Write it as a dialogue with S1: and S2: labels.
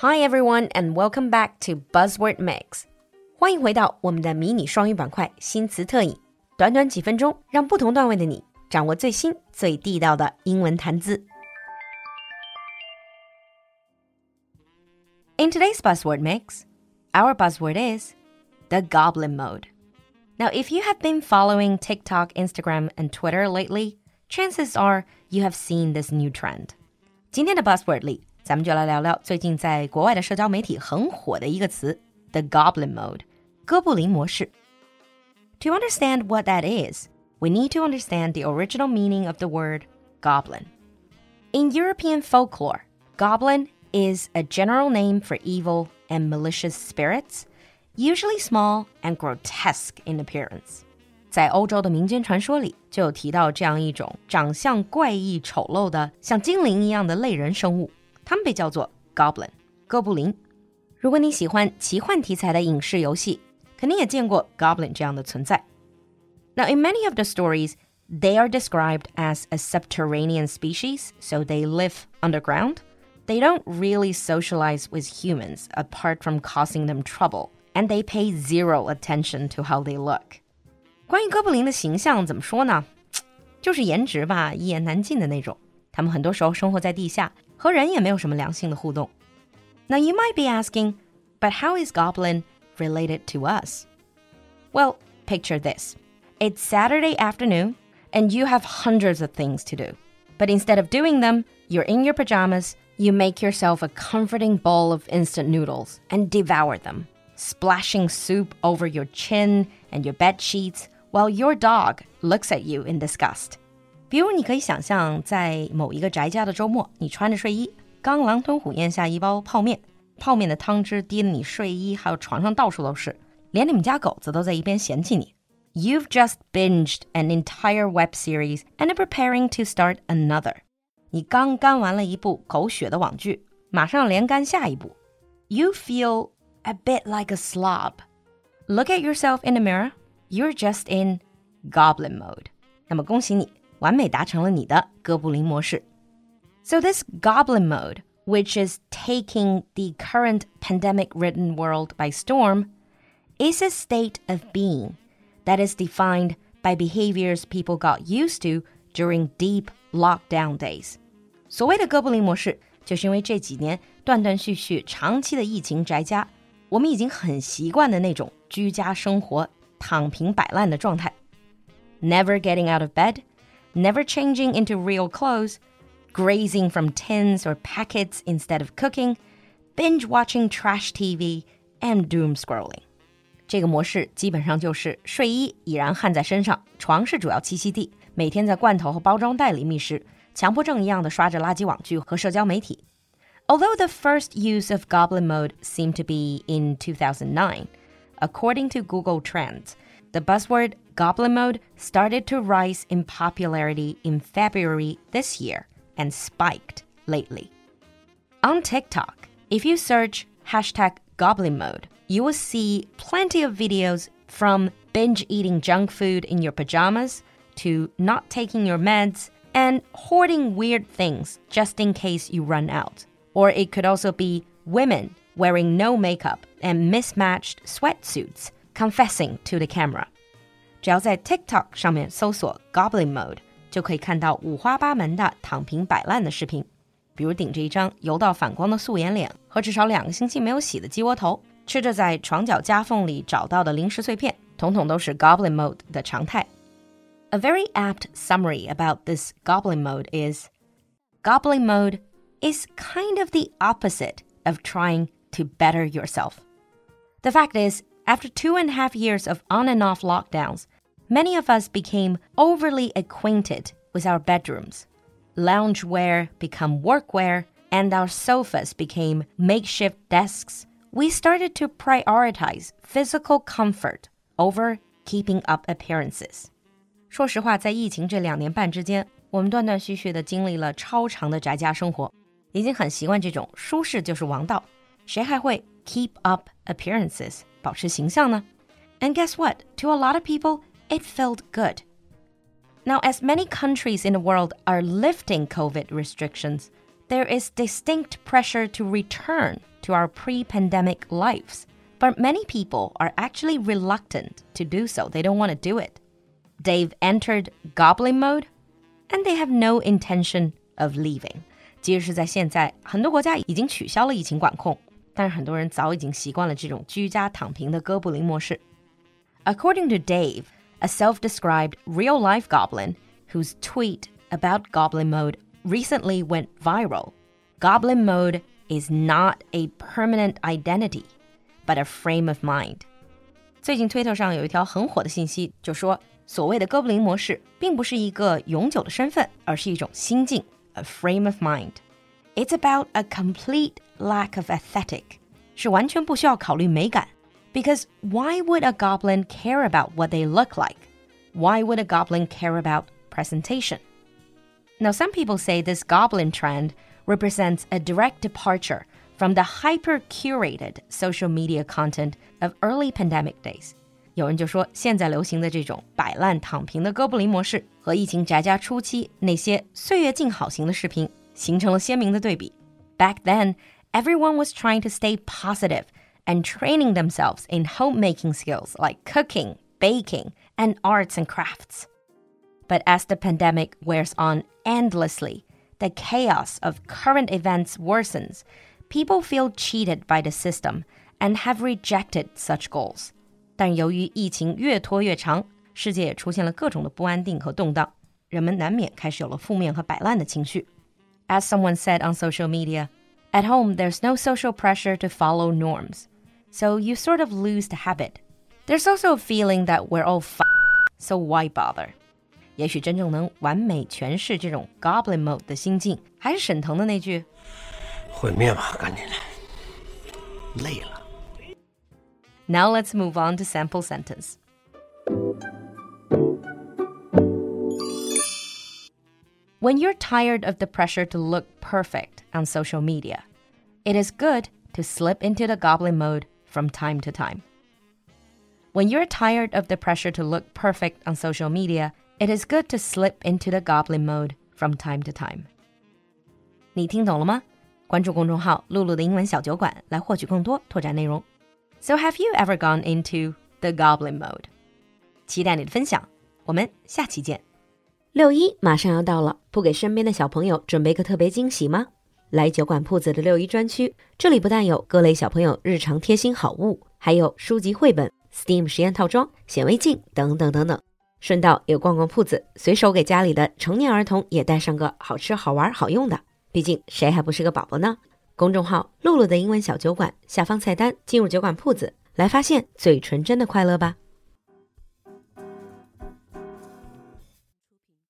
S1: Hi everyone, and welcome back to Buzzword Mix. 欢迎回到我们的迷你双语板块新词特饮，短短几分钟，让不同段位的你掌握最新最地道的英文谈资。In today's Buzzword Mix, our buzzword is the Goblin Mode. Now, if you have been following TikTok, Instagram, and Twitter lately, chances are you have seen this new trend. 今天的 Buzzword 里 咱们就来聊聊最近在国外的社交媒体很火的一个词，the Goblin Mode，哥布林模式。To understand what that is, we need to understand the original meaning of the word goblin. In European folklore, goblin is a general name for evil and malicious spirits, usually small and grotesque in appearance. 在欧洲的民间传说里，就有提到这样一种长相怪异、丑陋的，像精灵一样的类人生物。 他们被叫做 goblin 哥布林。如果你喜欢奇幻题材的影视游戏，肯定也见过 goblin 这样的存在。Now, in many of the stories, they are described as a subterranean species, so they live underground. They don't really socialize with humans apart from causing them trouble, and they pay zero attention to how they look. 关于哥布林的形象怎么说呢？就是颜值吧，一言难尽的那种。他们很多时候生活在地下， 和人也没有什么良性的互动。Now you might be asking, but how is Goblin related to us? Well, picture this. It's Saturday afternoon and you have hundreds of things to do. But instead of doing them, you're in your pajamas, you make yourself a comforting bowl of instant noodles and devour them, splashing soup over your chin and your bed sheets while your dog looks at you in disgust. 比如，你可以想象，在某一个宅家的周末，你穿着睡衣，刚狼吞虎咽下一包泡面，泡面的汤汁滴得你睡衣还有床上到处都是，连你们家狗子都在一边嫌弃你。You've just binged an entire web series and are preparing to start another。你刚干完了一部狗血的网剧，马上连干下一部。You feel a bit like a slob. Look at yourself in the mirror. You're just in goblin mode. 那么恭喜你。 完美达成了你的哥布林模式。So this goblin mode, which is taking the current pandemic-ridden world by storm, is a state of being that is defined by behaviors people got used to during deep lockdown days. 所谓的哥布林模式，就是因为这几年断断续续、长期的疫情宅家，我们已经很习惯的那种居家生活、躺平摆烂的状态。Never getting out of bed never changing into real clothes, grazing from tins or packets instead of cooking, binge watching trash TV, and doom scrolling. 这个模式基本上就是睡衣已然焊在身上，床是主要栖息地，每天在罐头和包装袋里觅食，强迫症一样的刷着垃圾网剧和社交媒体。Although the first use of Goblin Mode seemed to be in 2009, according to Google Trends, the buzzword Goblin Mode started to rise in popularity in February this year and spiked lately. On TikTok, if you search hashtag Goblin Mode, you will see plenty of videos from binge eating junk food in your pajamas to not taking your meds and hoarding weird things just in case you run out. Or it could also be women wearing no makeup and mismatched sweatsuits confessing to the camera. 只要在 TikTok 上面搜索 Goblin Mode，就可以看到五花八门的躺平摆烂的视频，比如顶着一张油到反光的素颜脸和至少两个星期没有洗的鸡窝头，吃着在床角夹缝里找到的零食碎片，统统都是 Goblin Mode 的常态。A very apt summary about this Goblin Mode is Goblin Mode is kind of the opposite of trying to better yourself. The fact is, after two and a half years of on and off lockdowns, many of us became overly acquainted with our bedrooms. Loungewear became workwear, and our sofas became makeshift desks. We started to prioritize physical comfort over keeping up appearances. 说实话，在疫情这两年半之间，我们断断续续的经历了超长的宅家生活，已经很习惯这种舒适就是王道。谁还会 keep up appearances？ 保持形象呢？And guess what? To a lot of people, it felt good. Now, as many countries in the world are lifting COVID restrictions, there is distinct pressure to return to our pre pandemic lives. But many people are actually reluctant to do so. They don't want to do it. They've entered goblin mode and they have no intention of leaving. 即使是在现在，很多国家已经取消了疫情管控， 但是很多人早已经习惯了这种居家躺平的哥布林模式。According to Dave, a self-described real-life goblin whose tweet about goblin mode recently went viral, goblin mode is not a permanent identity, but a frame of mind. 最近推特上有一条很火的信息，就说所谓的哥布林模式并不是一个永久的身份，而是一种心境。a frame of mind. It's about a complete lack of aesthetic. 是完全不需要考虑美感. Because why would a goblin care about what they look like? Why would a goblin care about presentation? Now, some people say this goblin trend represents a direct departure from the hyper curated social media content of early pandemic days. 有人就说，现在流行的这种摆烂躺平的哥布林模式，和疫情宅家初期那些岁月静好型的视频 形成了鲜明的对比。Back then, everyone was trying to stay positive and training themselves in homemaking skills like cooking, baking, and arts and crafts. But as the pandemic wears on endlessly, the chaos of current events worsens. People feel cheated by the system and have rejected such goals. 但由于疫情越拖越长，世界也出现了各种的不安定和动荡，人们难免开始有了负面和摆烂的情绪。 As someone said on social media, at home there's no social pressure to follow norms, so you sort of lose the habit. There's also a feeling that we're all f so why bother? 也许真正能完美诠释这种 goblin mode 的心境，还是沈腾的那句：“
S2: 毁灭吧，赶紧来，累了。”
S1: Now let's move on to sample sentence. When you're tired of the pressure to look perfect on social media, it is good to slip into the goblin mode from time to time. When you're tired of the pressure to look perfect on social media, it is good to slip into the goblin mode from time to time. 你听懂了吗？关注公众号“露露的英文小酒馆”来获取更多拓展内容。so have you ever gone into the goblin mode？期待你的分享，我们下期见。 六一马上要到了，不给身边的小朋友准备个特别惊喜吗？来酒馆铺子的六一专区，这里不但有各类小朋友日常贴心好物，还有书籍、绘本、Steam 实验套装、显微镜等等等等。顺道也逛逛铺子，随手给家里的成年儿童也带上个好吃、好玩、好用的。毕竟谁还不是个宝宝呢？公众号“露露的英文小酒馆”下方菜单，进入酒馆铺子，来发现最纯真的快乐吧。